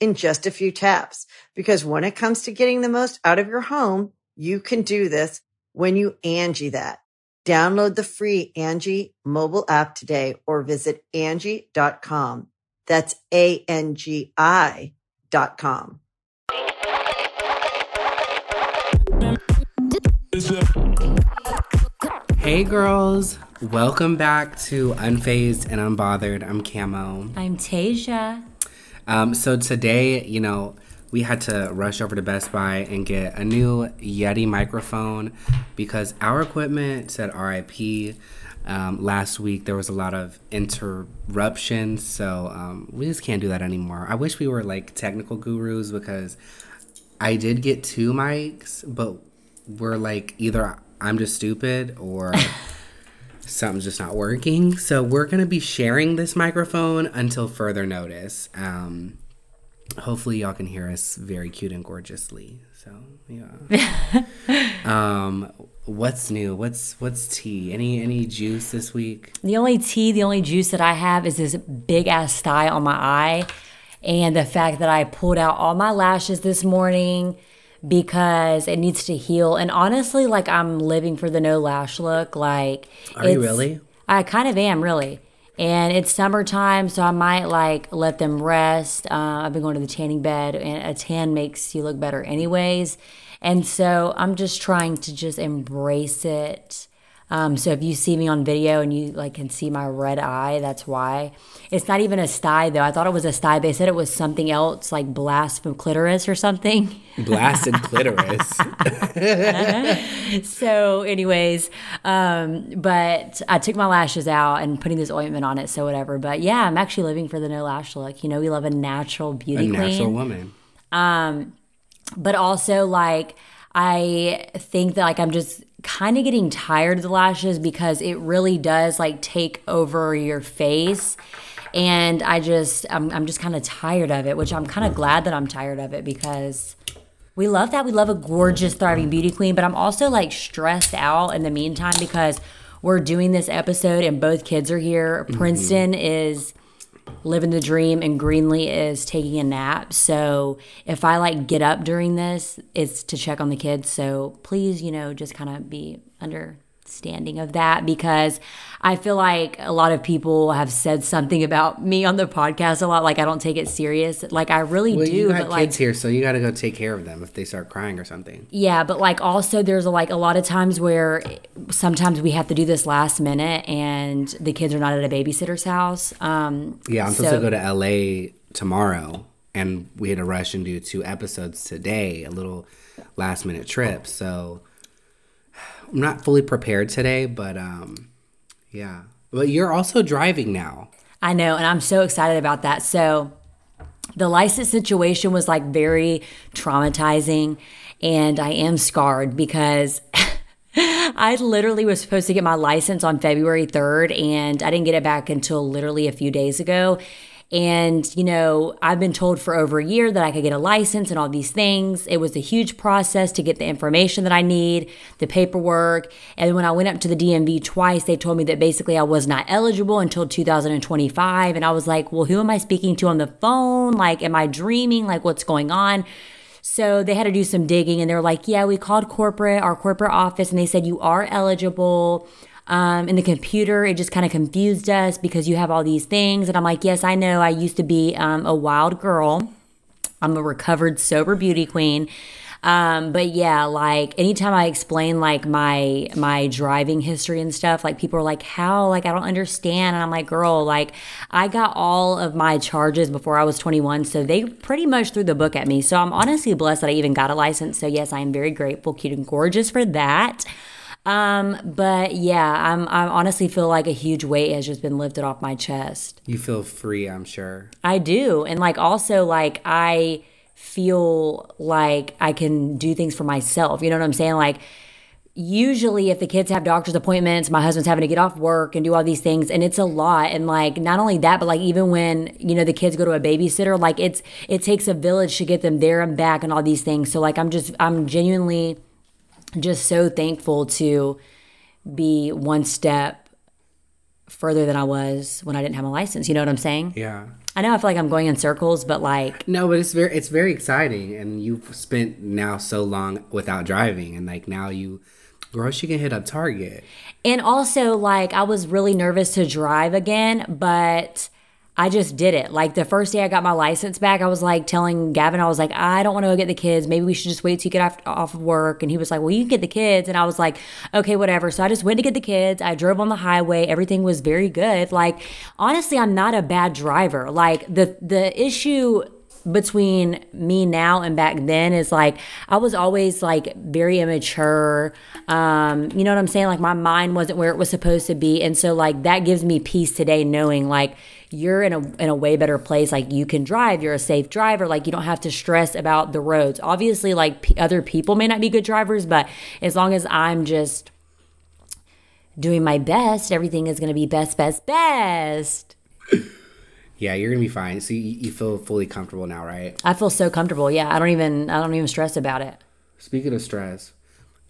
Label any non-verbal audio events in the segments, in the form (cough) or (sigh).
in just a few taps. Because when it comes to getting the most out of your home, you can do this when you Angie that. Download the free Angie mobile app today or visit Angie.com. That's A-N-G-I dot com. Hey girls, welcome back to Unfazed and Unbothered. I'm Camo. I'm Tasia. Um, so today, you know, we had to rush over to Best Buy and get a new Yeti microphone because our equipment said RIP. Um, last week there was a lot of interruptions, so um, we just can't do that anymore. I wish we were like technical gurus because I did get two mics, but we're like either I'm just stupid or (laughs) something's just not working. So we're gonna be sharing this microphone until further notice. Um, hopefully y'all can hear us very cute and gorgeously. So yeah. (laughs) um, what's new? What's what's tea? Any any juice this week? The only tea, the only juice that I have is this big ass sty on my eye, and the fact that I pulled out all my lashes this morning because it needs to heal. And honestly, like I'm living for the no lash look. Like, are you really? I kind of am, really. And it's summertime, so I might like let them rest. Uh, I've been going to the tanning bed, and a tan makes you look better, anyways. And so I'm just trying to just embrace it um, so if you see me on video and you like can see my red eye, that's why. It's not even a sty though. I thought it was a sty. They said it was something else, like blast from clitoris or something. Blasted (laughs) clitoris. so, anyways, um, but I took my lashes out and putting this ointment on it, so whatever. But yeah, I'm actually living for the no lash look. You know, we love a natural beauty a queen. natural woman. Um, but also like I think that like I'm just kind of getting tired of the lashes because it really does like take over your face. And i just i'm, I'm just kind of tired of it which i'm kind of glad that i'm tired of it because we love that. We love a gorgeous thriving beauty queen but i'm also like stressed out in the meantime because we're doing this episode and both kids are here. Mm-hmm. princeton is living the dream and greenlee is taking a nap. So if i like get up during this it's to check on the kids. So please you know just kind of be understanding of that because i feel like a lot of people have said something about me on the podcast a lot like i don't take it serious like i really Well, do you got but like kids here, so you got to go take care of them if they start crying or something. yeah, but like also there's like a lot of times where sometimes we have to do this last minute and the kids are not at a babysitter's house. Um, Yeah, I'm so- supposed to go to LA tomorrow, and we had to rush and do two episodes today, a little last minute trip. So I'm not fully prepared today, but um, yeah. But you're also driving now. I know, and I'm so excited about that. So the license situation was like very traumatizing, and I am scarred because (laughs) I literally was supposed to get my license on February 3rd, and I didn't get it back until literally a few days ago. And, you know, I've been told for over a year that I could get a license and all these things. It was a huge process to get the information that I need, the paperwork. And when I went up to the DMV twice, they told me that basically I was not eligible until 2025. And I was like, well, who am I speaking to on the phone? Like, am I dreaming? Like, what's going on? So they had to do some digging and they were like, yeah, we called corporate, our corporate office, and they said you are eligible. Um, in the computer, it just kind of confused us because you have all these things. And I'm like, yes, I know. I used to be um, a wild girl. I'm a recovered sober beauty queen. Um, but yeah, like anytime I explain like my my driving history and stuff, like people are like, "How? Like I don't understand." And I'm like, "Girl, like I got all of my charges before I was 21, so they pretty much threw the book at me. So I'm honestly blessed that I even got a license. So yes, I am very grateful, cute and gorgeous for that. Um, but yeah, I'm I honestly feel like a huge weight has just been lifted off my chest. You feel free, I'm sure. I do. And like also like I feel like I can do things for myself. You know what I'm saying? Like usually if the kids have doctor's appointments, my husband's having to get off work and do all these things and it's a lot and like not only that but like even when you know the kids go to a babysitter like it's it takes a village to get them there and back and all these things. So like I'm just I'm genuinely just so thankful to be one step further than I was when I didn't have a license. You know what I'm saying? Yeah. I know I feel like I'm going in circles, but like No, but it's very it's very exciting and you've spent now so long without driving and like now you girl she can hit up Target. and also like I was really nervous to drive again, but I just did it. Like the first day I got my license back, I was like telling Gavin, I was like, I don't want to go get the kids. Maybe we should just wait till you get off, of work. And he was like, Well, you can get the kids. And I was like, Okay, whatever. So I just went to get the kids. I drove on the highway. Everything was very good. Like honestly, I'm not a bad driver. Like the the issue between me now and back then is like I was always like very immature. Um, you know what I'm saying? Like my mind wasn't where it was supposed to be. And so like that gives me peace today knowing like you're in a in a way better place like you can drive you're a safe driver like you don't have to stress about the roads obviously like p- other people may not be good drivers but as long as i'm just doing my best everything is going to be best best best (laughs) Yeah, you're gonna be fine. So you, you feel fully comfortable now, right? i feel so comfortable yeah i don't even i don't even stress about it Speaking of stress,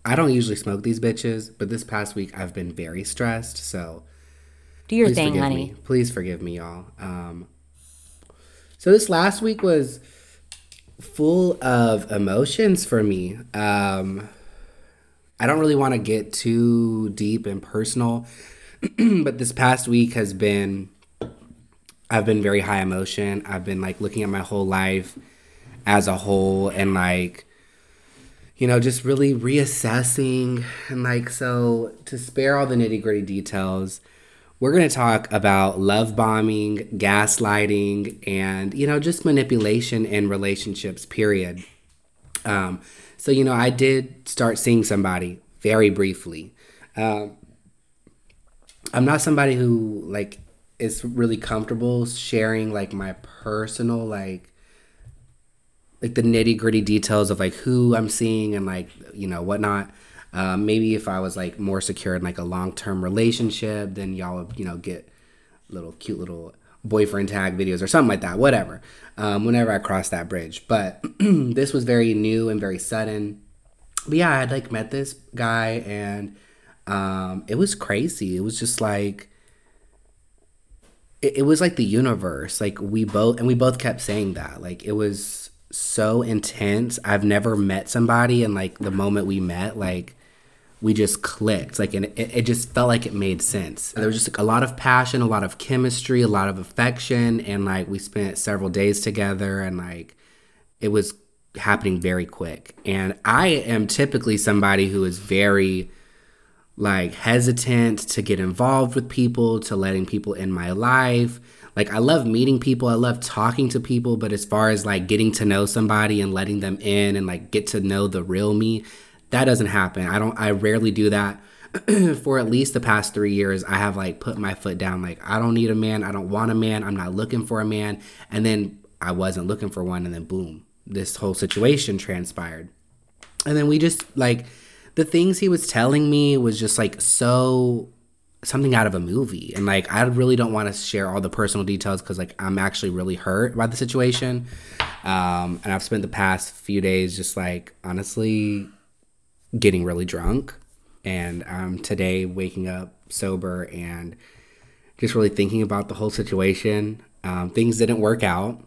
I don't usually smoke these bitches, but this past week I've been very stressed. So do your please thing honey me. Please forgive me, y'all. Um, so this last week was full of emotions for me. Um, I don't really want to get too deep and personal, (clears throat) but this past week has been. I've been very high emotion. I've been like looking at my whole life as a whole and like you know, just really reassessing. And like, so to spare all the nitty gritty details, we're going to talk about love bombing, gaslighting, and, you know, just manipulation in relationships, period. Um, so, you know, I did start seeing somebody very briefly. Um, I'm not somebody who, like, is really comfortable sharing, like, my personal, like, like the nitty gritty details of like who I'm seeing and like you know whatnot. Um, maybe if I was like more secure in like a long term relationship, then y'all would you know get little cute little boyfriend tag videos or something like that. Whatever. Um, whenever I cross that bridge, but (clears throat) this was very new and very sudden. But yeah, I had like met this guy and um, it was crazy. It was just like it, it was like the universe. Like we both and we both kept saying that. Like it was so intense. I've never met somebody and like the moment we met, like we just clicked. Like and it, it just felt like it made sense. There was just like, a lot of passion, a lot of chemistry, a lot of affection, and like we spent several days together and like it was happening very quick. And I am typically somebody who is very like hesitant to get involved with people, to letting people in my life. Like I love meeting people, I love talking to people, but as far as like getting to know somebody and letting them in and like get to know the real me, that doesn't happen. I don't I rarely do that. (clears throat) For at least the past 3 years, I have like put my foot down like I don't need a man, I don't want a man, I'm not looking for a man, and then I wasn't looking for one and then boom, this whole situation transpired. And then we just like the things he was telling me was just like so something out of a movie. And like, I really don't want to share all the personal details because like I'm actually really hurt by the situation. Um, and I've spent the past few days just like honestly getting really drunk. And um, today waking up sober and just really thinking about the whole situation. Um, things didn't work out,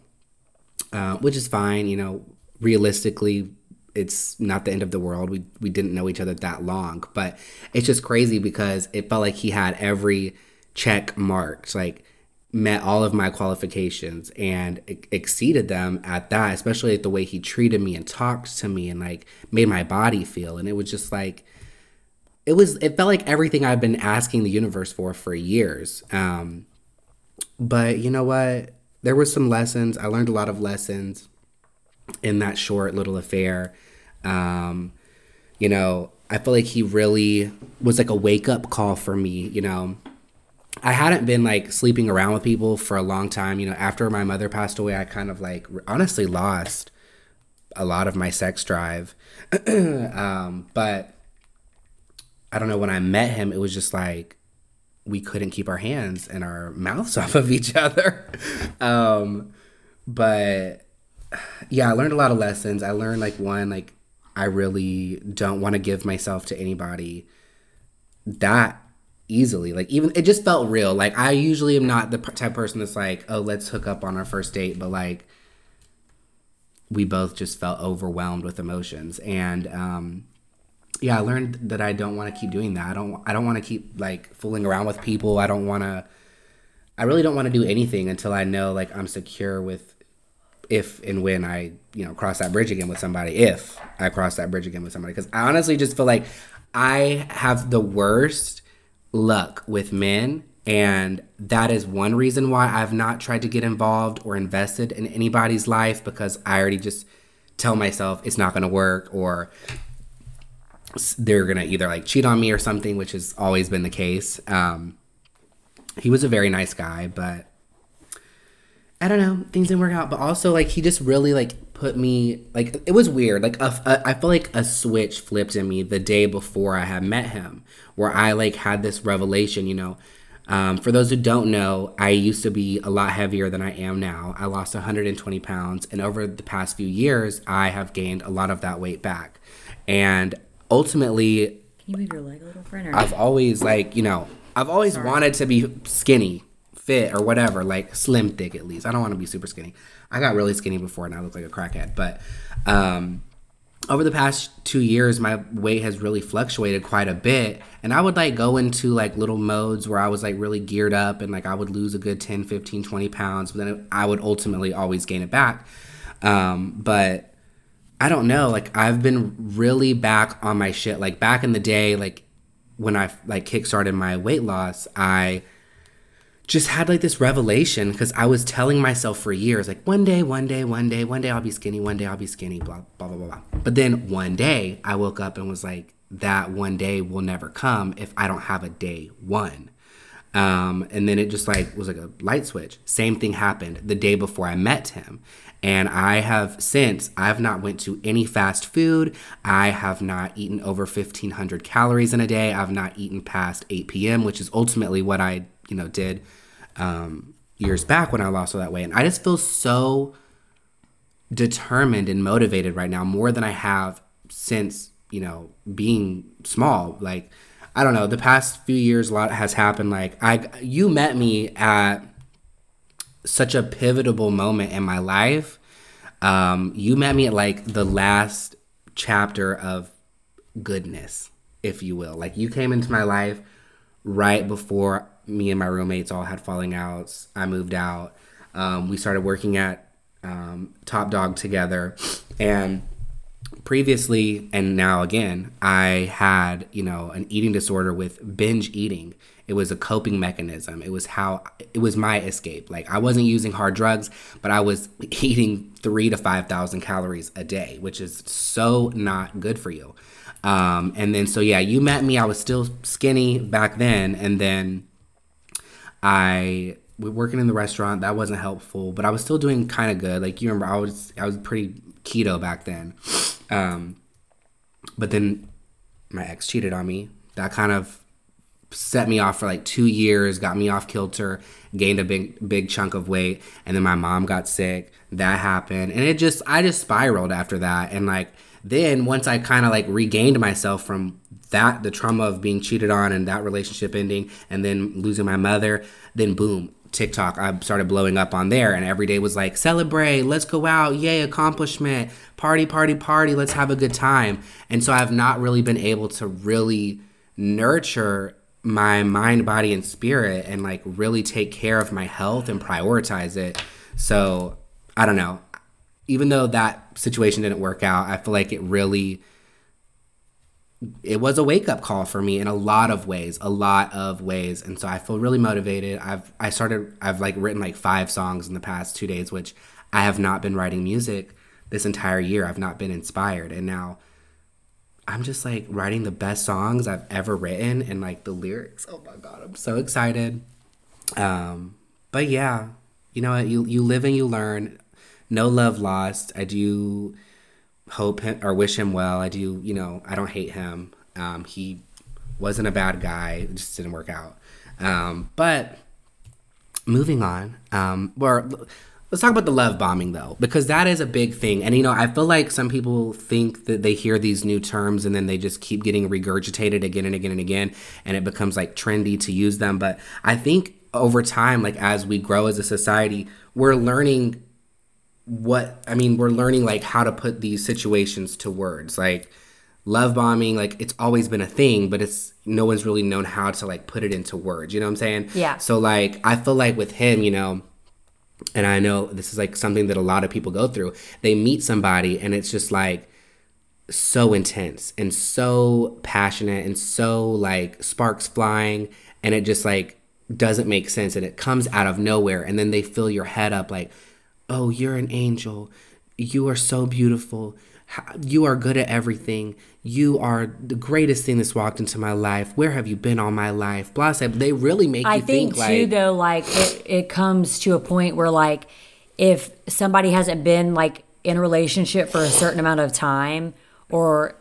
uh, which is fine. You know, realistically, it's not the end of the world. We we didn't know each other that long, but it's just crazy because it felt like he had every check marked, like met all of my qualifications and exceeded them at that, especially like the way he treated me and talked to me and like made my body feel. And it was just like it was it felt like everything I've been asking the universe for for years. Um, but you know what? There were some lessons. I learned a lot of lessons in that short little affair. Um, you know, I feel like he really was like a wake up call for me. You know, I hadn't been like sleeping around with people for a long time. You know, after my mother passed away, I kind of like honestly lost a lot of my sex drive. (clears throat) um, but I don't know, when I met him, it was just like we couldn't keep our hands and our mouths (laughs) off of each other. um, but yeah, I learned a lot of lessons. I learned like one, like I really don't want to give myself to anybody that easily. Like even it just felt real. Like I usually am not the type person that's like, oh, let's hook up on our first date, but like we both just felt overwhelmed with emotions and um yeah, I learned that I don't want to keep doing that. I don't I don't want to keep like fooling around with people. I don't want to I really don't want to do anything until I know like I'm secure with if and when I, you know, cross that bridge again with somebody, if I cross that bridge again with somebody. Because I honestly just feel like I have the worst luck with men. And that is one reason why I've not tried to get involved or invested in anybody's life because I already just tell myself it's not going to work or they're going to either like cheat on me or something, which has always been the case. Um, he was a very nice guy, but I don't know, things didn't work out. But also, like, he just really like put me like it was weird. Like, a, a, I feel like a switch flipped in me the day before I had met him, where I like had this revelation. You know, um, for those who don't know, I used to be a lot heavier than I am now. I lost 120 pounds, and over the past few years, I have gained a lot of that weight back. And ultimately, can you move your leg a little further? I've always like you know I've always Sorry. wanted to be skinny fit or whatever, like slim thick at least. I don't want to be super skinny. I got really skinny before and I look like a crackhead. But um, over the past two years, my weight has really fluctuated quite a bit. And I would like go into like little modes where I was like really geared up and like I would lose a good 10, 15, 20 pounds, but then I would ultimately always gain it back. Um, but I don't know, like I've been really back on my shit. Like back in the day, like when I like kickstarted my weight loss, I just had like this revelation because I was telling myself for years, like one day, one day, one day, one day I'll be skinny, one day I'll be skinny, blah, blah, blah, blah, blah. But then one day I woke up and was like, that one day will never come if I don't have a day one. Um, and then it just like was like a light switch. Same thing happened the day before I met him. And I have since I've not went to any fast food. I have not eaten over 1500 calories in a day. I've not eaten past 8 p.m., which is ultimately what I, you know, did um, years back when I lost all that weight. And I just feel so determined and motivated right now more than I have since, you know, being small. Like, I don't know, the past few years, a lot has happened. Like, I, you met me at such a pivotal moment in my life. Um, you met me at like the last chapter of goodness, if you will. Like, you came into my life right before me and my roommates all had falling outs. I moved out. Um, we started working at um, Top Dog together, and previously and now again, I had you know an eating disorder with binge eating. It was a coping mechanism. It was how it was my escape. Like I wasn't using hard drugs, but I was (laughs) eating three to five thousand calories a day, which is so not good for you. Um, and then so yeah, you met me. I was still skinny back then, and then I working in the restaurant. That wasn't helpful, but I was still doing kind of good. Like you remember, I was I was pretty keto back then. Um, but then my ex cheated on me. That kind of set me off for like two years, got me off kilter, gained a big big chunk of weight, and then my mom got sick. That happened, and it just I just spiraled after that, and like then once I kind of like regained myself from that the trauma of being cheated on and that relationship ending, and then losing my mother, then boom. TikTok, I started blowing up on there, and every day was like, celebrate, let's go out, yay, accomplishment, party, party, party, let's have a good time. And so I've not really been able to really nurture my mind, body, and spirit and like really take care of my health and prioritize it. So I don't know. Even though that situation didn't work out, I feel like it really it was a wake up call for me in a lot of ways, a lot of ways. And so I feel really motivated. I've I started I've like written like five songs in the past 2 days which I have not been writing music this entire year. I've not been inspired. And now I'm just like writing the best songs I've ever written and like the lyrics. Oh my god, I'm so excited. Um, but yeah, you know what? You you live and you learn. No love lost. I do hope him, or wish him well. I do. You know, I don't hate him. Um, he wasn't a bad guy. It just didn't work out. Um, but moving on. Um, or Let's talk about the love bombing though, because that is a big thing. And you know, I feel like some people think that they hear these new terms and then they just keep getting regurgitated again and again and again, and it becomes like trendy to use them. But I think over time, like as we grow as a society, we're learning what I mean, we're learning like how to put these situations to words. Like love bombing, like it's always been a thing, but it's no one's really known how to like put it into words. You know what I'm saying? Yeah. So like I feel like with him, you know and I know this is like something that a lot of people go through. They meet somebody and it's just like so intense and so passionate and so like sparks flying and it just like doesn't make sense and it comes out of nowhere and then they fill your head up like, "Oh, you're an angel. You are so beautiful you are good at everything. You are the greatest thing that's walked into my life. Where have you been all my life? Blah, blah. They really make I you think, I think, too, like, though, like it, it comes to a point where, like, if somebody hasn't been like in a relationship for a certain amount of time, or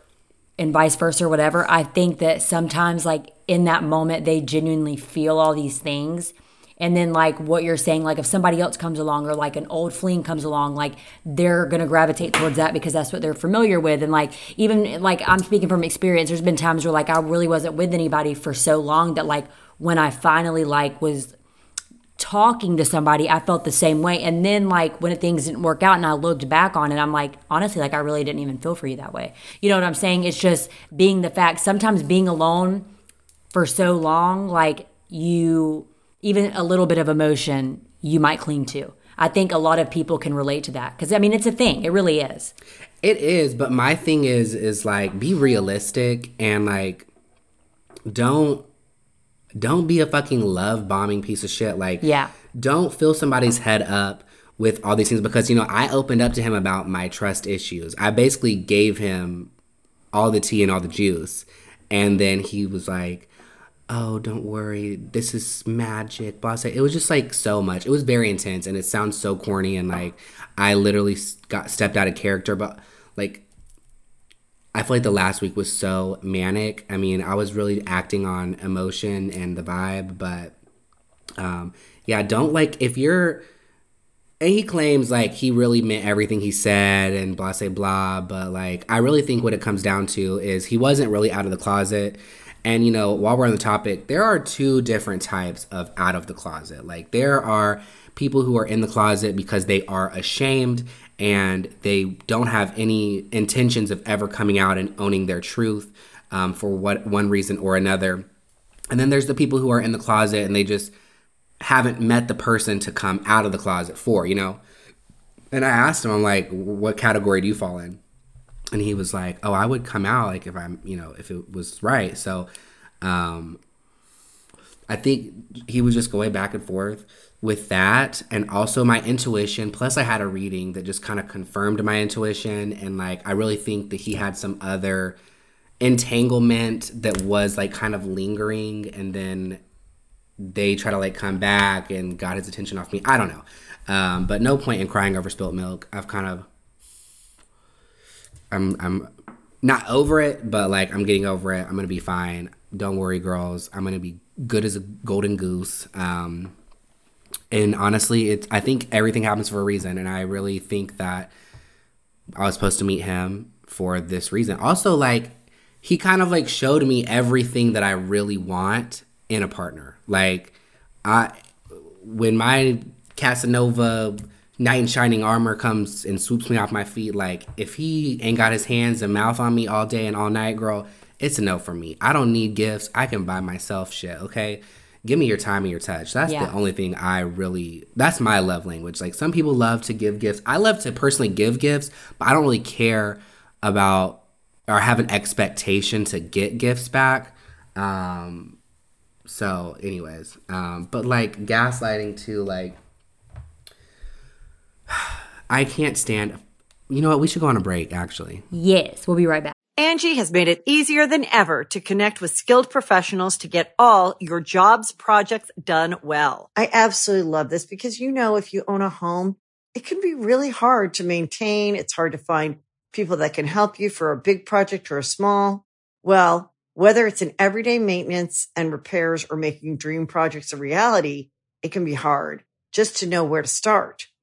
and vice versa, or whatever, I think that sometimes, like in that moment, they genuinely feel all these things and then like what you're saying like if somebody else comes along or like an old fleeing comes along like they're gonna gravitate towards that because that's what they're familiar with. And like even like i'm speaking from experience. There's been times where like i really wasn't with anybody for so long that like when i finally like was talking to somebody i felt the same way. And then like when things didn't work out and i looked back on it i'm like honestly like i really didn't even feel for you that way. You know what i'm saying? It's just being the fact sometimes being alone for so long like you even a little bit of emotion you might cling to. I think a lot of people can relate to that because I mean it's a thing. It really is. It is, but my thing is is like be realistic and like don't don't be a fucking love bombing piece of shit. Like yeah, don't fill somebody's head up with all these things because you know I opened up to him about my trust issues. I basically gave him all the tea and all the juice, and then he was like, oh, don't worry, this is magic. Boss, it was just like so much. It was very intense, and it sounds so corny, and like I literally got stepped out of character. But like, I feel like the last week was so manic. I mean, I was really acting on emotion and the vibe, but um, yeah, don't like if you're. And he claims like he really meant everything he said and blah say blah, but like I really think what it comes down to is he wasn't really out of the closet and you know, while we're on the topic, there are two different types of out of the closet. Like there are people who are in the closet because they are ashamed and they don't have any intentions of ever coming out and owning their truth um, for what one reason or another. And then there's the people who are in the closet and they just haven't met the person to come out of the closet for, you know. And I asked him, I'm like, what category do you fall in? And he was like, "Oh, I would come out like if I'm, you know, if it was right." So, um, I think he was just going back and forth with that, and also my intuition. Plus, I had a reading that just kind of confirmed my intuition, and like I really think that he had some other entanglement that was like kind of lingering, and then they try to like come back and got his attention off me. I don't know, um, but no point in crying over spilt milk. I've kind of I'm I'm not over it, but like I'm getting over it. I'm gonna be fine. don't worry, girls. I'm gonna be good as a golden goose. Um, and honestly, it's I think everything happens for a reason, and I really think that I was supposed to meet him for this reason. Also, like he kind of like showed me everything that I really want in a partner. Like I when my Casanova knight in shining armor comes and swoops me off my feet, like if he ain't got his hands and mouth on me all day and all night, girl, it's a no for me. I don't need gifts. I can buy myself shit, okay? Give me your time and your touch. That's Yeah. the only thing I really that's my love language. Like some people love to give gifts. I love to personally give gifts, but I don't really care about or have an expectation to get gifts back. Um so anyways, um but like gaslighting too like (sighs) I can't stand you know what? We should go on a break actually. Yes, we'll be right back. Angie has made it easier than ever to connect with skilled professionals to get all your jobs projects done well. I absolutely love this because, you know, if you own a home, it can be really hard to maintain. It's hard to find people that can help you for a big project or a small. Well, whether it's in everyday maintenance and repairs or making dream projects a reality, it can be hard just to know where to start.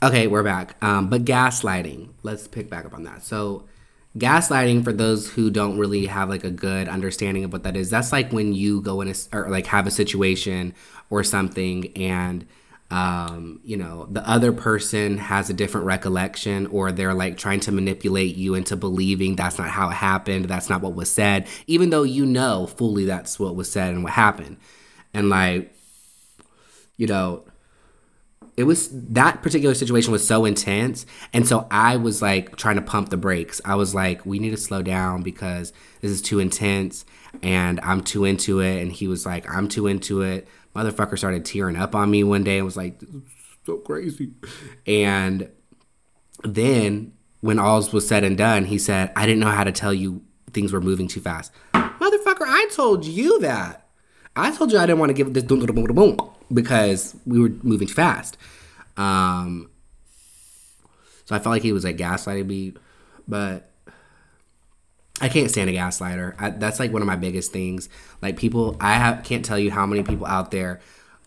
Okay, we're back. Um, but gaslighting, let's pick back up on that. So, gaslighting, for those who don't really have like a good understanding of what that is, that's like when you go in a, or like have a situation or something and, um, you know, the other person has a different recollection or they're like trying to manipulate you into believing that's not how it happened, that's not what was said, even though you know fully that's what was said and what happened. And like, you know, it was that particular situation was so intense. And so i was like trying to pump the brakes. I was like we need to slow down because this is too intense and i'm too into it. And he was like i'm too into it. Motherfucker started tearing up on me one day and was like so crazy. And then when all was said and done he said i didn't know how to tell you things were moving too fast. Motherfucker i told you that I told you I didn't want to give this boom, boom, boom, because we were moving too fast. Um, so I felt like he was like gaslighting me, but I can't stand a gaslighter. I, that's like one of my biggest things. Like people, I have, can't tell you how many people out there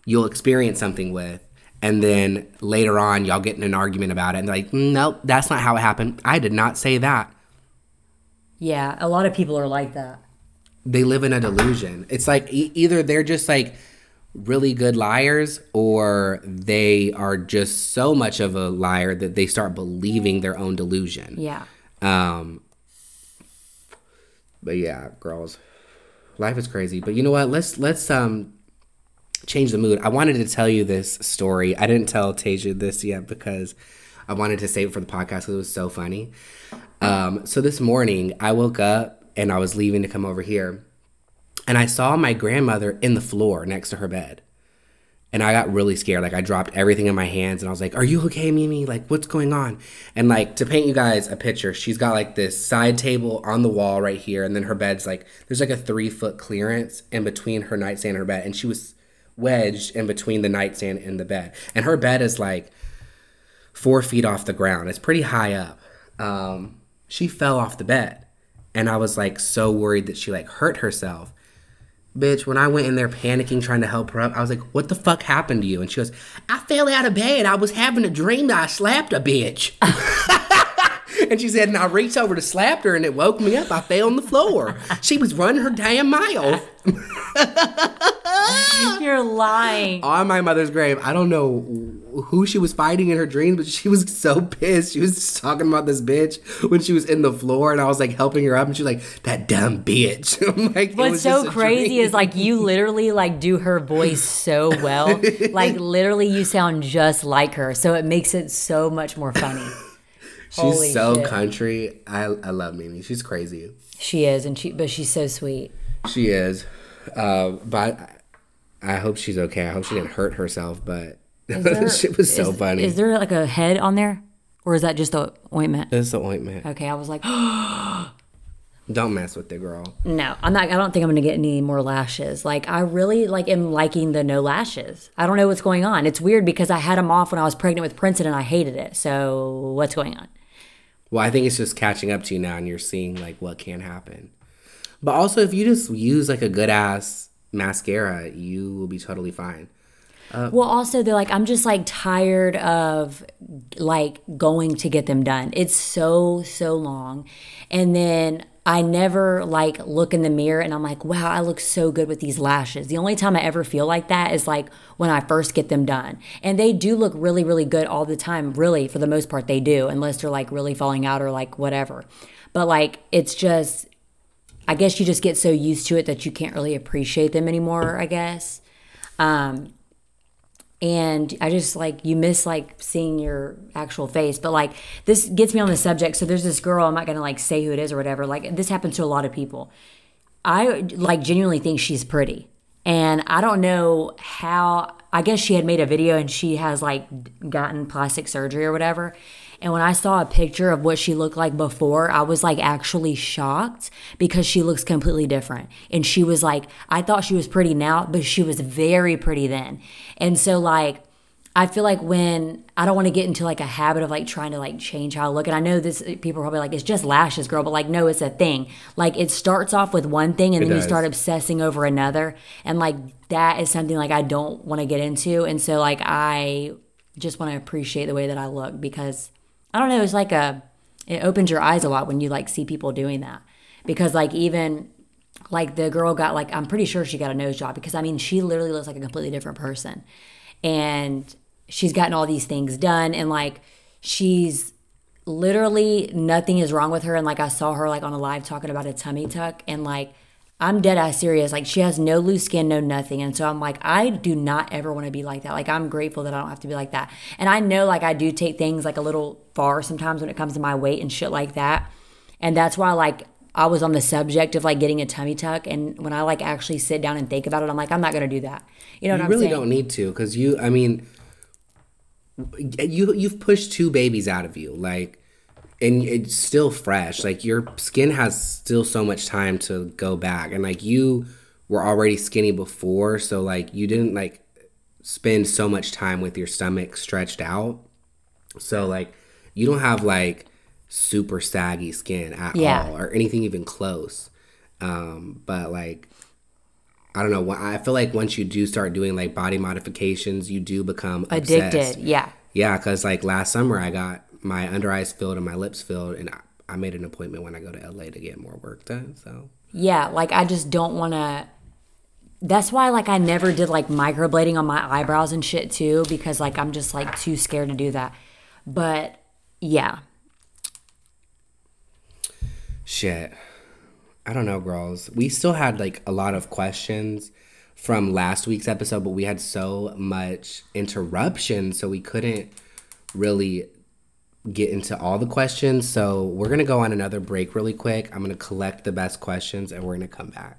you'll experience something with, and then later on y'all get in an argument about it, and they're like, "Nope, that's not how it happened. I did not say that." Yeah, a lot of people are like that. They live in a delusion. It's like e- either they're just like really good liars or they are just so much of a liar that they start believing their own delusion. Yeah. Um but yeah, girls. Life is crazy. But you know what? Let's let's um change the mood. I wanted to tell you this story. I didn't tell Tasia this yet because I wanted to save it for the podcast because it was so funny. Um, so this morning, I woke up and I was leaving to come over here, and I saw my grandmother in the floor next to her bed. And I got really scared. Like I dropped everything in my hands and I was like, Are you okay, Mimi? Like, what's going on? And like to paint you guys a picture, she's got like this side table on the wall right here, and then her bed's like there's like a three foot clearance in between her nightstand and her bed. And she was wedged in between the nightstand and the bed. And her bed is like four feet off the ground. It's pretty high up. Um, she fell off the bed. And I was like so worried that she like hurt herself. Bitch, when I went in there panicking, trying to help her up, I was like, what the fuck happened to you? And she goes, I fell out of bed. I was having a dream that I slapped a bitch. (laughs) and she said, and I reached over to slap her and it woke me up. I fell on the floor. She was running her damn mile. (laughs) You're lying. on my mother's grave. I don't know who she was fighting in her dreams, but she was so pissed. She was just talking about this bitch when she was in the floor, and I was like helping her up, and she was like, "That dumb bitch." (laughs) I'm like, "It What's was so crazy dream." is like you literally like do her voice so well. (laughs) like literally you sound just like her. So it makes it so much more funny. She's Holy so shit. country. I I love Mimi. She's crazy. She is and she but she's so sweet. She is, uh, but I hope she's okay. I hope she didn't hurt herself. But there- (laughs) shit was so is, funny. Is there like a head on there? Or is that just the ointment? it's the ointment. Okay, I was like, (gasps) Don't mess with the girl. no, I'm not. I don't think I'm gonna get any more lashes. Like, I really like am liking the no lashes. I don't know what's going on. It's weird because I had them off when I was pregnant with Princeton and I hated it. So what's going on? Well, I think it's just catching up to you now, and you're seeing like what can happen. But also, if you just use like a good ass mascara, you will be totally fine. Uh, well, also they're like, I'm just like tired of like going to get them done. It's so so long, and then I never like look in the mirror and I'm like, wow, I look so good with these lashes. The only time I ever feel like that is like when I first get them done, and they do look really really good all the time. Really, for the most part, they do, unless they're like really falling out or like whatever. But like, it's just I guess you just get so used to it that you can't really appreciate them anymore, I guess. Um, and I just like you miss like seeing your actual face. But like this gets me on the subject. So there's this girl, I'm not gonna like say who it is or whatever. Like this happens to a lot of people. I like genuinely think she's pretty. And I don't know how I guess she had made a video and she has like gotten plastic surgery or whatever. And when I saw a picture of what she looked like before, I was like actually shocked because she looks completely different. And she was like, I thought she was pretty now, but she was very pretty then. And so, like, I feel like when I don't want to get into like a habit of like trying to like change how I look, and I know this people are probably like it's just lashes, girl, but like no, it's a thing. Like it starts off with one thing, and It then you start obsessing over another, and like that is something like I don't want to get into, and so like I just want to appreciate the way that I look because I don't know, it's like a it opens your eyes a lot when you like see people doing that. Because like even like the girl got like I'm pretty sure she got a nose job because I mean she literally looks like a completely different person. And she's gotten all these things done and like she's literally nothing is wrong with her. And like I saw her like on a live talking about a tummy tuck and like I'm dead ass serious. Like she has no loose skin no nothing. And so I'm like I do not ever want to be like that. Like I'm grateful that I don't have to be like that. And I know like I do take things like a little far sometimes when it comes to my weight and shit like that. And that's why like I was on the subject of like getting a tummy tuck. And when I like actually sit down and think about it I'm like I'm not going to do that. You know what You I'm You really saying? don't need to, because you. I mean, you you've pushed two babies out of you, like, and it's still fresh. Like your skin has still so much time to go back, and like you were already skinny before, so like you didn't like spend so much time with your stomach stretched out. So like you don't have like super saggy skin at Yeah. all or anything even close. Um, but like I don't know. I feel like once you do start doing like body modifications, you do become addicted obsessed. yeah Yeah, because like last summer, I got my under eyes filled and my lips filled, and I, I made an appointment when I go to LA to get more work done. So Yeah, like I just don't want to. That's why, like, I never did like microblading on my eyebrows and shit too, because like I'm just like too scared to do that. But yeah, shit, I don't know, girls. We still had like a lot of questions from last week's episode, but we had so much interruption, so we couldn't really get into all the questions. So we're gonna go on another break really quick. I'm gonna collect the best questions and we're gonna come back.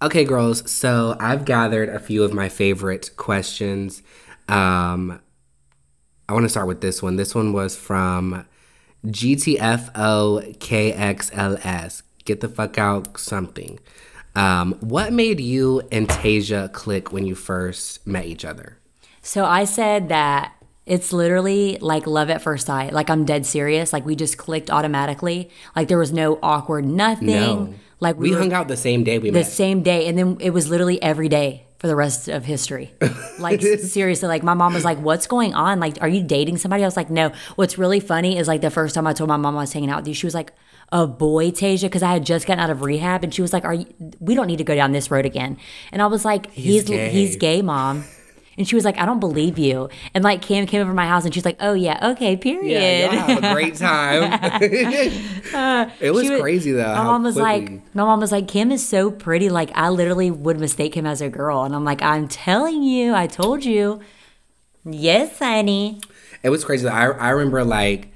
Okay, girls. So I've gathered a few of my favorite questions. Um, I want to start with this one. This one was from GTFOKXLS. Get the fuck out something. Um, what made you and Tasia click when you first met each other? So I said that it's literally like love at first sight. Like I'm dead serious. Like we just clicked automatically. Like there was no awkward nothing. No. Like We were- hung out the same day we the met. The same day and then it was literally every day for the rest of history. (laughs) Like seriously like my mom was like what's going on? Like are you dating somebody? I was like no. What's really funny is like the first time i told my mom i was hanging out with you she was like a boy tasia because i had just gotten out of rehab and she was like are you we don't need to go down this road again. And i was like he's gay. he's gay mom and she was like, I don't believe you. And like Cam came over my house and she's like, Oh yeah, okay, period. Yeah, y'all have a great (laughs) time. (laughs) Uh, it was was- crazy though. My mom was quickly- like, my mom was like, Kim is so pretty. Like, I literally would mistake him as a girl. And I'm like, I'm telling you, I told you. Yes, honey. It was crazy. I I remember like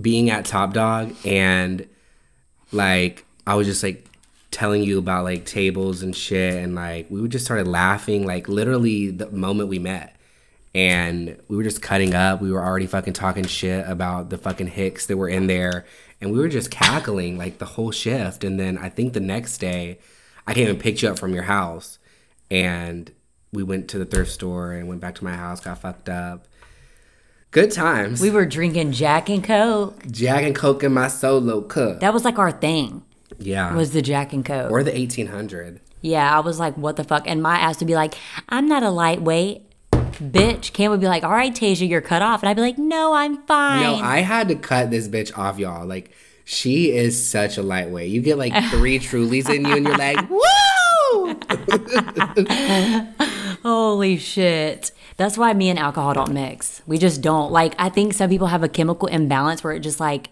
being at Top Dog and like I was just like telling you about like tables and shit and like we would just started laughing like literally the moment we met. And we were just cutting up. We were already fucking talking shit about the fucking hicks that were in there. And we were just cackling like the whole shift. And then I think the next day I came and picked you up from your house and we went to the thrift store and went back to my house, got fucked up. Good times. We were drinking Jack and Coke. Jack and Coke in my solo cup. That was like our thing, yeah. was the Jack and Coke. or the 1800. yeah, I was like, what the fuck? And my ass would be like, I'm not a lightweight. Bitch. Cam would be like, all right, Tasia, you're cut off. And I'd be like, no, I'm fine. No, I had to cut this bitch off, y'all. Like, she is such a lightweight. You get like (laughs) three Trulies in you, and you're like, (laughs) woo! (laughs) Holy shit. That's why me and alcohol don't mix. We just don't. Like, I think some people have a chemical imbalance where it just like,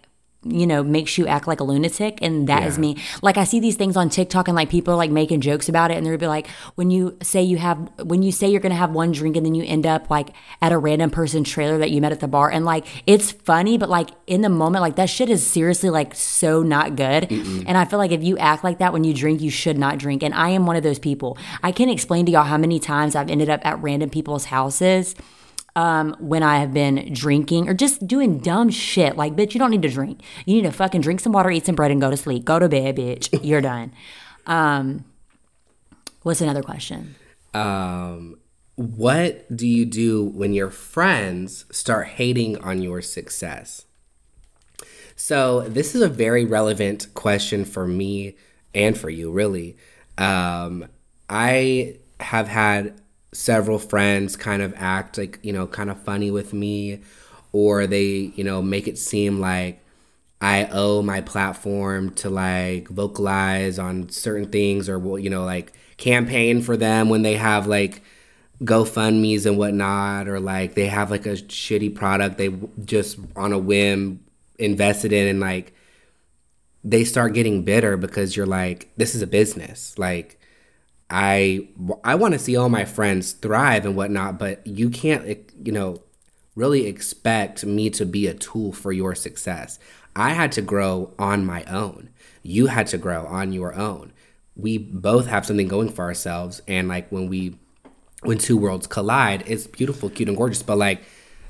you know, makes you act like a lunatic. And that is Yeah. me. Like, I see these things on TikTok and like people are like making jokes about it. And they'll be like, when you say you have, when you say you're going to have one drink and then you end up like at a random person's trailer that you met at the bar. And like, it's funny, but like in the moment, like that shit is seriously like so not good. And I feel like if you act like that when you drink, you should not drink. And I am one of those people. I can't explain to y'all how many times I've ended up at random people's houses um, when I have been drinking or just doing dumb shit. Like, bitch, you don't need to drink. You need to fucking drink some water, eat some bread, and go to sleep. Go to bed, bitch. (laughs) You're done. Um, what's another question? Um, what do you do when your friends start hating on your success? So, this is a very relevant question for me and for you, really. Um, I have had several friends kind of act like, you know, kind of funny with me, or they, you know, make it seem like I owe my platform to like vocalize on certain things or, you know, like campaign for them when they have like GoFundMe's and whatnot, or like they have like a shitty product they just on a whim invested in and like they start getting bitter because you're like, this is a business. Like, I I want to see all my friends thrive and whatnot, but you can't, eh, you know, really expect me to be a tool for your success. I had to grow on my own. You had to grow on your own. We both have something going for ourselves, and like when we when two worlds collide, it's beautiful, cute, and gorgeous. But like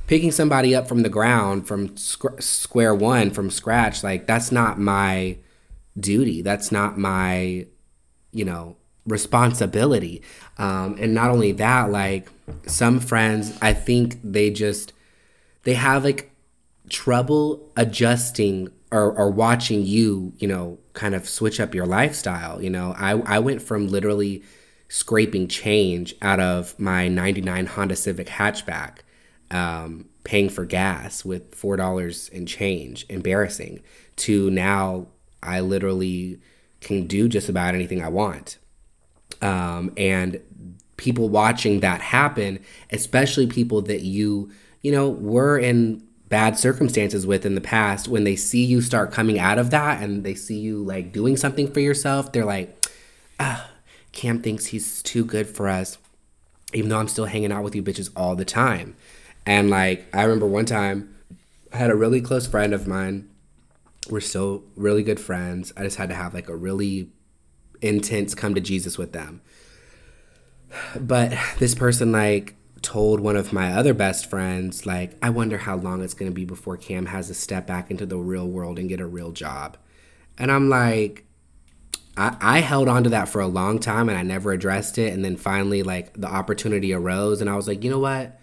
picking somebody up from the ground, from squ- square one, from scratch, like that's not my duty. That's not my, you know, responsibility. Um, and not only that, like some friends, I think they just they have like trouble adjusting or, or watching you, you know, kind of switch up your lifestyle. You know, I, I went from literally scraping change out of my 99 Honda Civic hatchback um, paying for gas with four dollars and change, embarrassing, to now I literally can do just about anything I want. Um, and people watching that happen, especially people that you, you know, were in bad circumstances with in the past, when they see you start coming out of that and they see you like doing something for yourself, they're like, ah, Cam thinks he's too good for us, even though I'm still hanging out with you bitches all the time. And like, I remember one time, I had a really close friend of mine. We're still really good friends. I just had to have like a really intense come to Jesus with them. But this person like told one of my other best friends like I wonder how long it's going to be before Cam has to step back into the real world and get a real job. And I'm like I, I held on to that for a long time and I never addressed it and then finally like the opportunity arose and I was like, "You know what?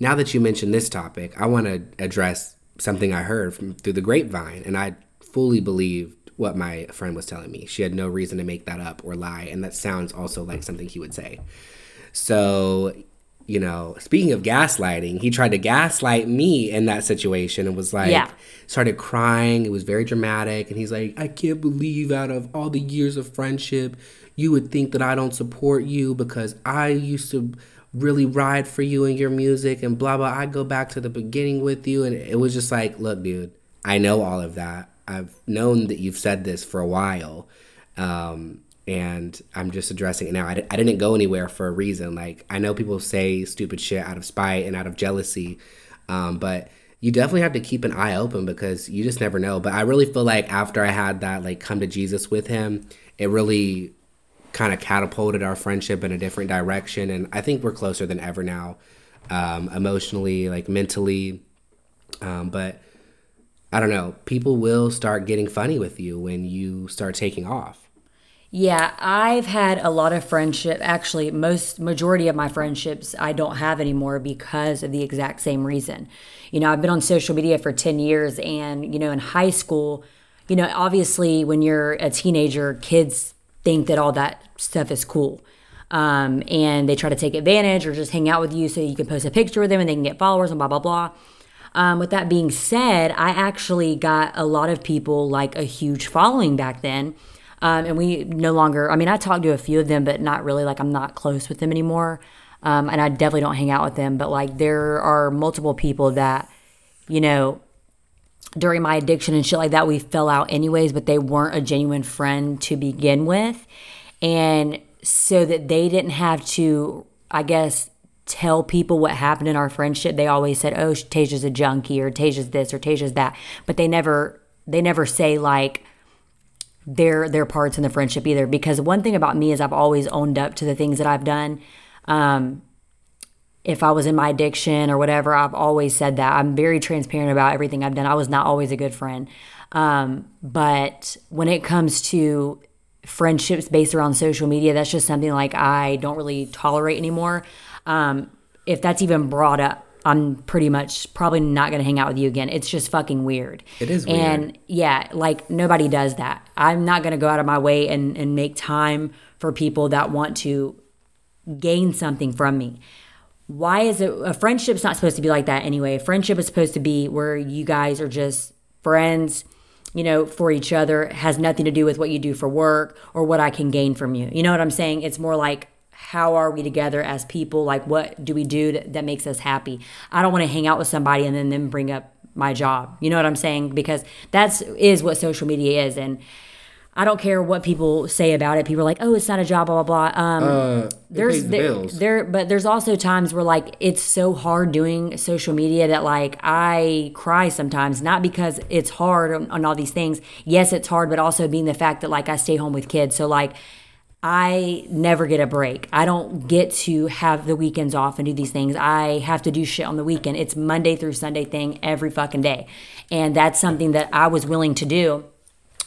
Now that you mentioned this topic, I want to address something I heard from through the grapevine and I fully believed what my friend was telling me. She had no reason to make that up or lie. And that sounds also like something he would say. So, you know, speaking of gaslighting, he tried to gaslight me in that situation and was like, Yeah. started crying. It was very dramatic. And he's like, I can't believe out of all the years of friendship, you would think that I don't support you because I used to really ride for you and your music and blah, blah. I go back to the beginning with you. And it was just like, look, dude, I know all of that. I've known that you've said this for a while. Um, and I'm just addressing it now. I, didn't go anywhere for a reason. Like, I know people say stupid shit out of spite and out of jealousy, um, but you definitely have to keep an eye open because you just never know. But I really feel like after I had that, like, come to Jesus with him, it really kind of catapulted our friendship in a different direction. And I think we're closer than ever now, um, emotionally, like, mentally. Um, but I don't know, people will start getting funny with you when you start taking off. Yeah, I've had a lot of friendship. Actually, most majority of my friendships I don't have anymore because of the exact same reason. You know, I've been on social media for 10 years and, you know, in high school, you know, obviously when you're a teenager, kids think that all that stuff is cool. Um, and they try to take advantage or just hang out with you so you can post a picture with them and they can get followers and blah, blah, blah. Um, with that being said, I actually got a lot of people like a huge following back then. Um, and we no longer, I mean, I talked to a few of them, but not really like I'm not close with them anymore. Um, and I definitely don't hang out with them. But like there are multiple people that, you know, during my addiction and shit like that, we fell out anyways, but they weren't a genuine friend to begin with. And so that they didn't have to, I guess, tell people what happened in our friendship. They always said, "Oh, Tasia's a junkie," or "Tasia's this," or "Tasia's that," but they never they never say like their their parts in the friendship either. Because one thing about me is I've always owned up to the things that I've done. Um, if I was in my addiction or whatever, I've always said that. I'm very transparent about everything I've done. I was not always a good friend. Um, but when it comes to friendships based around social media, that's just something like I don't really tolerate anymore. Um, if that's even brought up, I'm pretty much probably not going to hang out with you again. It's just fucking weird. It is weird. And yeah, like nobody does that. I'm not going to go out of my way and, and make time for people that want to gain something from me. Why is it a friendship's not supposed to be like that anyway? A friendship is supposed to be where you guys are just friends, you know, for each other, It has nothing to do with what you do for work or what I can gain from you. You know what I'm saying? It's more like how are we together as people? Like what do we do that, that makes us happy? I don't want to hang out with somebody and then them bring up my job. You know what I'm saying? Because that's is what social media is and I don't care what people say about it. People are like, "Oh, it's not a job," blah blah blah. Um, Uh, there's the there, there, but there's also times where like it's so hard doing social media that like I cry sometimes. Not because it's hard on, on all these things. Yes, it's hard, but also being the fact that like I stay home with kids, so like I never get a break. I don't get to have the weekends off and do these things. I have to do shit on the weekend. It's Monday through Sunday thing every fucking day. And that's something that I was willing to do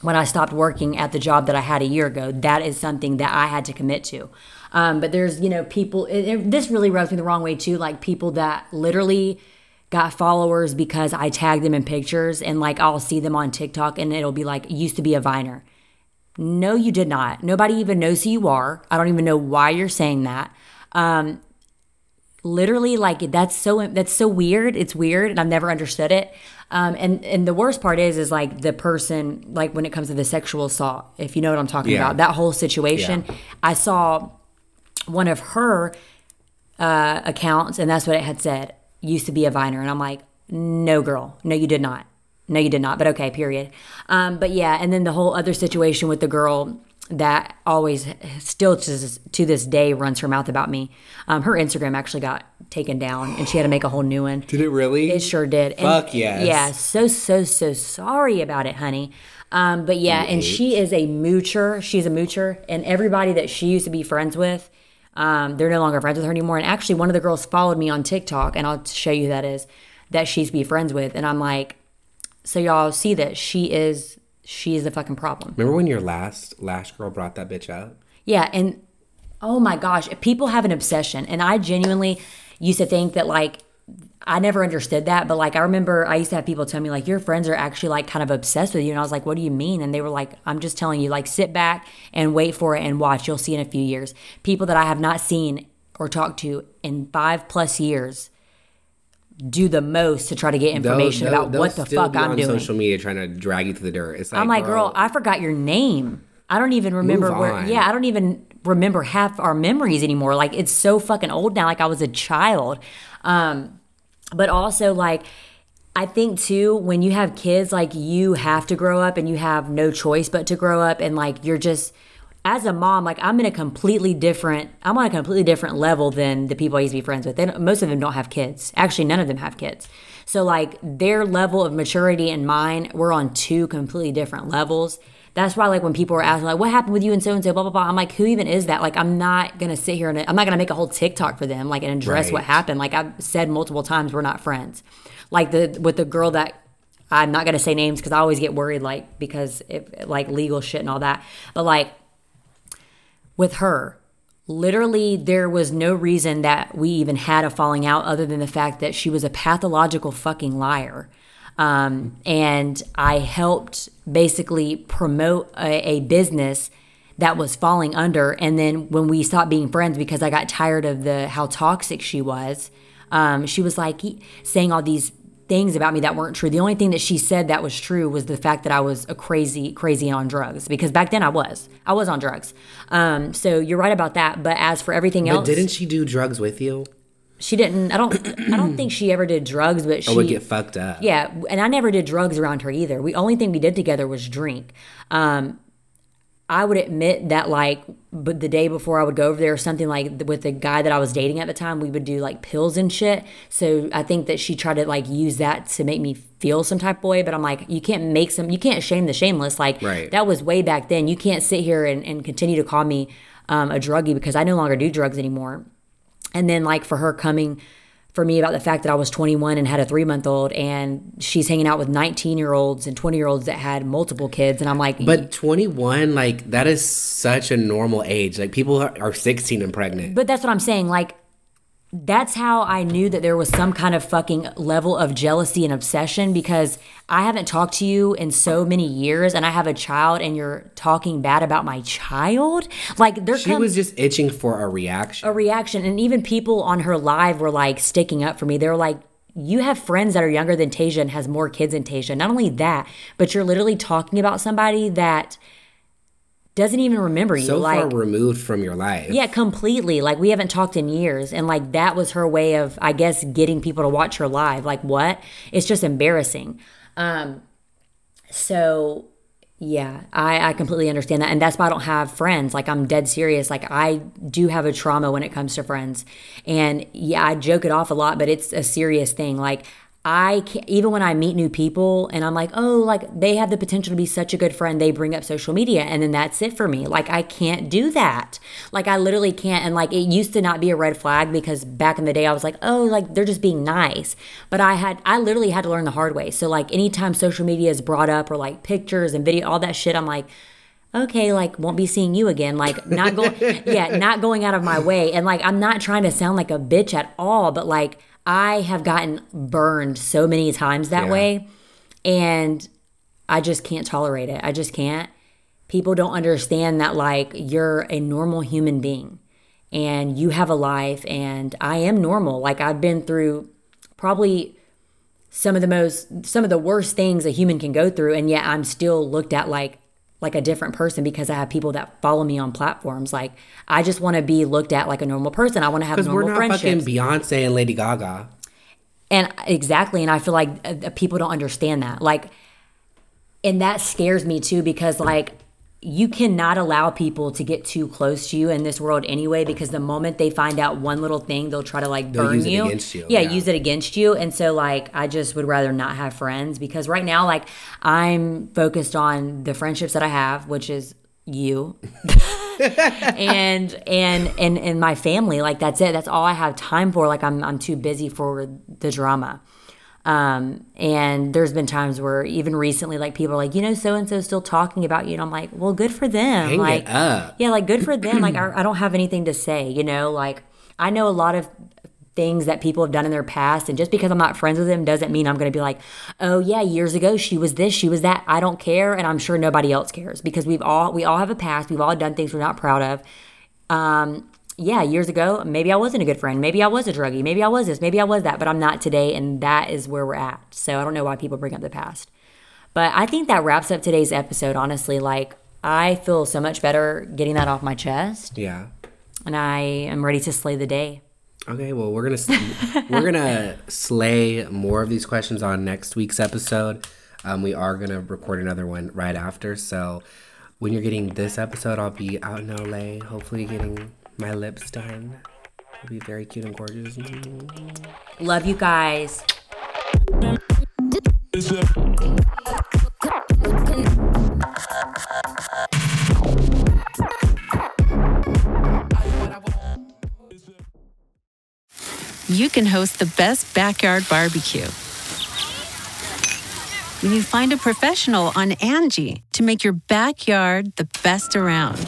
when I stopped working at the job that I had a year ago. That is something that I had to commit to. Um, but there's, you know, people, it, it- this really rubs me the wrong way too. Like people that literally got followers because I tagged them in pictures and like I'll see them on TikTok and it'll be like, used to be a Viner. No, you did not. Nobody even knows who you are. I don't even know why you're saying that. Um, literally like that's so that's so weird it's weird and i've never understood it um, and and the worst part is is like the person like when it comes to the sexual assault if you know what i'm talking Yeah. about that whole situation Yeah. i saw one of her uh, accounts and that's what it had said used to be a viner and i'm like no girl no you did not no you did not but okay period um, but yeah and then the whole other situation with the girl that always still to this, to this day runs her mouth about me um, her instagram actually got taken down and she had to make a whole new one Did it really? it sure did. And- Fuck yes. Yeah, so so so sorry about it, honey. Um, but yeah, and she is a moocher. She's a moocher, and everybody that she used to be friends with, um, they're no longer friends with her anymore. And actually, one of the girls followed me on TikTok, and I'll show you who that is that she's be friends with. And I'm like, so y'all see that she is she is the fucking problem. Remember when your last last girl brought that bitch up? Yeah, and oh my gosh, people have an obsession, and I genuinely used to think that like I never understood that, but like I remember I used to have people tell me like your friends are actually like kind of obsessed with you, and I was like, what do you mean? And they were like, I'm just telling you, like sit back and wait for it and watch. You'll see in a few years. People that I have not seen or talked to in five plus years do the most to try to get information They'll- about they'll what the fuck I'm on doing. social media trying to drag you to the dirt. It's like, I'm like, girl, I forgot your name. I don't even remember where. Yeah, I don't even remember half our memories anymore. Like it's so fucking old now. Like I was a child. Um, but also like. I think too, when you have kids, like you have to grow up and you have no choice but to grow up. And like you're just, as a mom, like I'm in a completely different, I'm on a completely different level than the people I used to be friends with. They most of them don't have kids. Actually, none of them have kids. So like their level of maturity and mine, we're on two completely different levels. That's why like when people are asking like what happened with you and so and so blah blah blah, I'm like who even is that? Like I'm not gonna sit here and I'm not gonna make a whole TikTok for them like and address Right. what happened. Like I've said multiple times, we're not friends. Like the with the girl that I'm not gonna say names because I always get worried like because if like legal shit and all that. But like with her, literally there was no reason that we even had a falling out other than the fact that she was a pathological fucking liar. Um, and I helped basically promote a, a business that was falling under. And then when we stopped being friends because I got tired of the how toxic she was, um, she was like saying all these things about me that weren't true. The only thing that she said that was true was the fact that I was a crazy, crazy on drugs. Because back then I was, I was on drugs. Um, so you're right about that. But as for everything else But else, didn't she do drugs with you? she didn't. I don't. I don't think she ever did drugs. But she Or would get fucked up? yeah, and I never did drugs around her either. We only thing we did together was drink. Um, I would admit that like, but the day before I would go over there or something like with the guy that I was dating at the time, we would do like pills and shit. So I think that she tried to like use that to make me feel some type of way. But I'm like, you can't make some, you can't shame the shameless. Like Right. that was way back then. You can't sit here and, and continue to call me um, a druggie because I no longer do drugs anymore. And then like for her coming for me about the fact that I was 21 and had a three month old, and she's hanging out with 19 year olds and 20 year olds that had multiple kids, and I'm like, But 21, like, that is such a normal age. Like, people are, are 16 and pregnant. But that's what I'm saying. Like, that's how I knew that there was some kind of fucking level of jealousy and obsession because I haven't talked to you in so many years and I have a child and you're talking bad about my child. Like, there she was just itching for a reaction. a reaction. And even people on her live were like sticking up for me. They were like, you have friends that are younger than Tasia and has more kids than Tasia. Not only that, but you're literally talking about somebody that doesn't even remember you. so like, far removed from your life. yeah, completely. Like we haven't talked in years, and like that was her way of, I guess, getting people to watch her live. Like what? It's just embarrassing. Um, so yeah, I I completely understand that, and that's why I don't have friends. Like I'm dead serious. Like I do have a trauma when it comes to friends, and yeah, I joke it off a lot, but it's a serious thing. Like. I can't, even when I meet new people and I'm like, oh, like they have the potential to be such a good friend, they bring up social media and then that's it for me. Like I can't do that. Like I literally can't. And like it used to not be a red flag because back in the day I was like, oh, like they're just being nice. But I had, I literally had to learn the hard way. So like anytime social media is brought up or like pictures and video, all that shit, I'm like, okay, like won't be seeing you again. Like not going, (laughs) yeah, not going out of my way. And like I'm not trying to sound like a bitch at all, but like I have gotten burned so many times that Yeah. way, and I just can't tolerate it. I just can't. People don't understand that like you're a normal human being. and you have a life and I am normal. Like I've been through probably some of the most some of the worst things a human can go through and yet I'm still looked at like like a different person because I have people that follow me on platforms. Like I just want to be looked at like a normal person. I want to have normal we're not friendships. fucking Beyonce and Lady Gaga. And exactly, and I feel like uh, people don't understand that. Like, and that scares me too because like you cannot allow people to get too close to you in this world anyway because the moment they find out one little thing they'll try to like They'll burn use it you. against you, yeah, yeah. use it against you. And so like i just would rather not have friends because right now like i'm focused on the friendships that i have which is you. (laughs) And and and and my family like that's it. That's all i have time for. Like i'm i'm too busy for the drama um, and there's been times where even recently, like people are like, you know, so and so still talking about you, and I'm like, well, good for them. Hang it like, up. yeah, like good for (clears throat) them. like I, I don't have anything to say, you know. Like I know a lot of things that people have done in their past, and just because I'm not friends with them doesn't mean I'm going to be like, oh yeah, years ago she was this, she was that. I don't care, and I'm sure nobody else cares because we've all we all have a past. We've all done things we're not proud of. Um, yeah, years ago, maybe I wasn't a good friend. Maybe I was a druggie. Maybe I was this. Maybe I was that. But I'm not today, and that is where we're at. So I don't know why people bring up the past. But I think that wraps up today's episode. Honestly, like I feel so much better getting that off my chest, Yeah. and I am ready to slay the day. Okay, well we're gonna s- we're gonna (laughs) slay more of these questions on next week's episode. Um, we are gonna record another one right after. So when you're getting this episode, I'll be out in LA. Hopefully, getting my lips done. It'll be very cute and gorgeous. Love you guys. you can host the best backyard barbecue. When you find a professional on Angie to make your backyard the best around.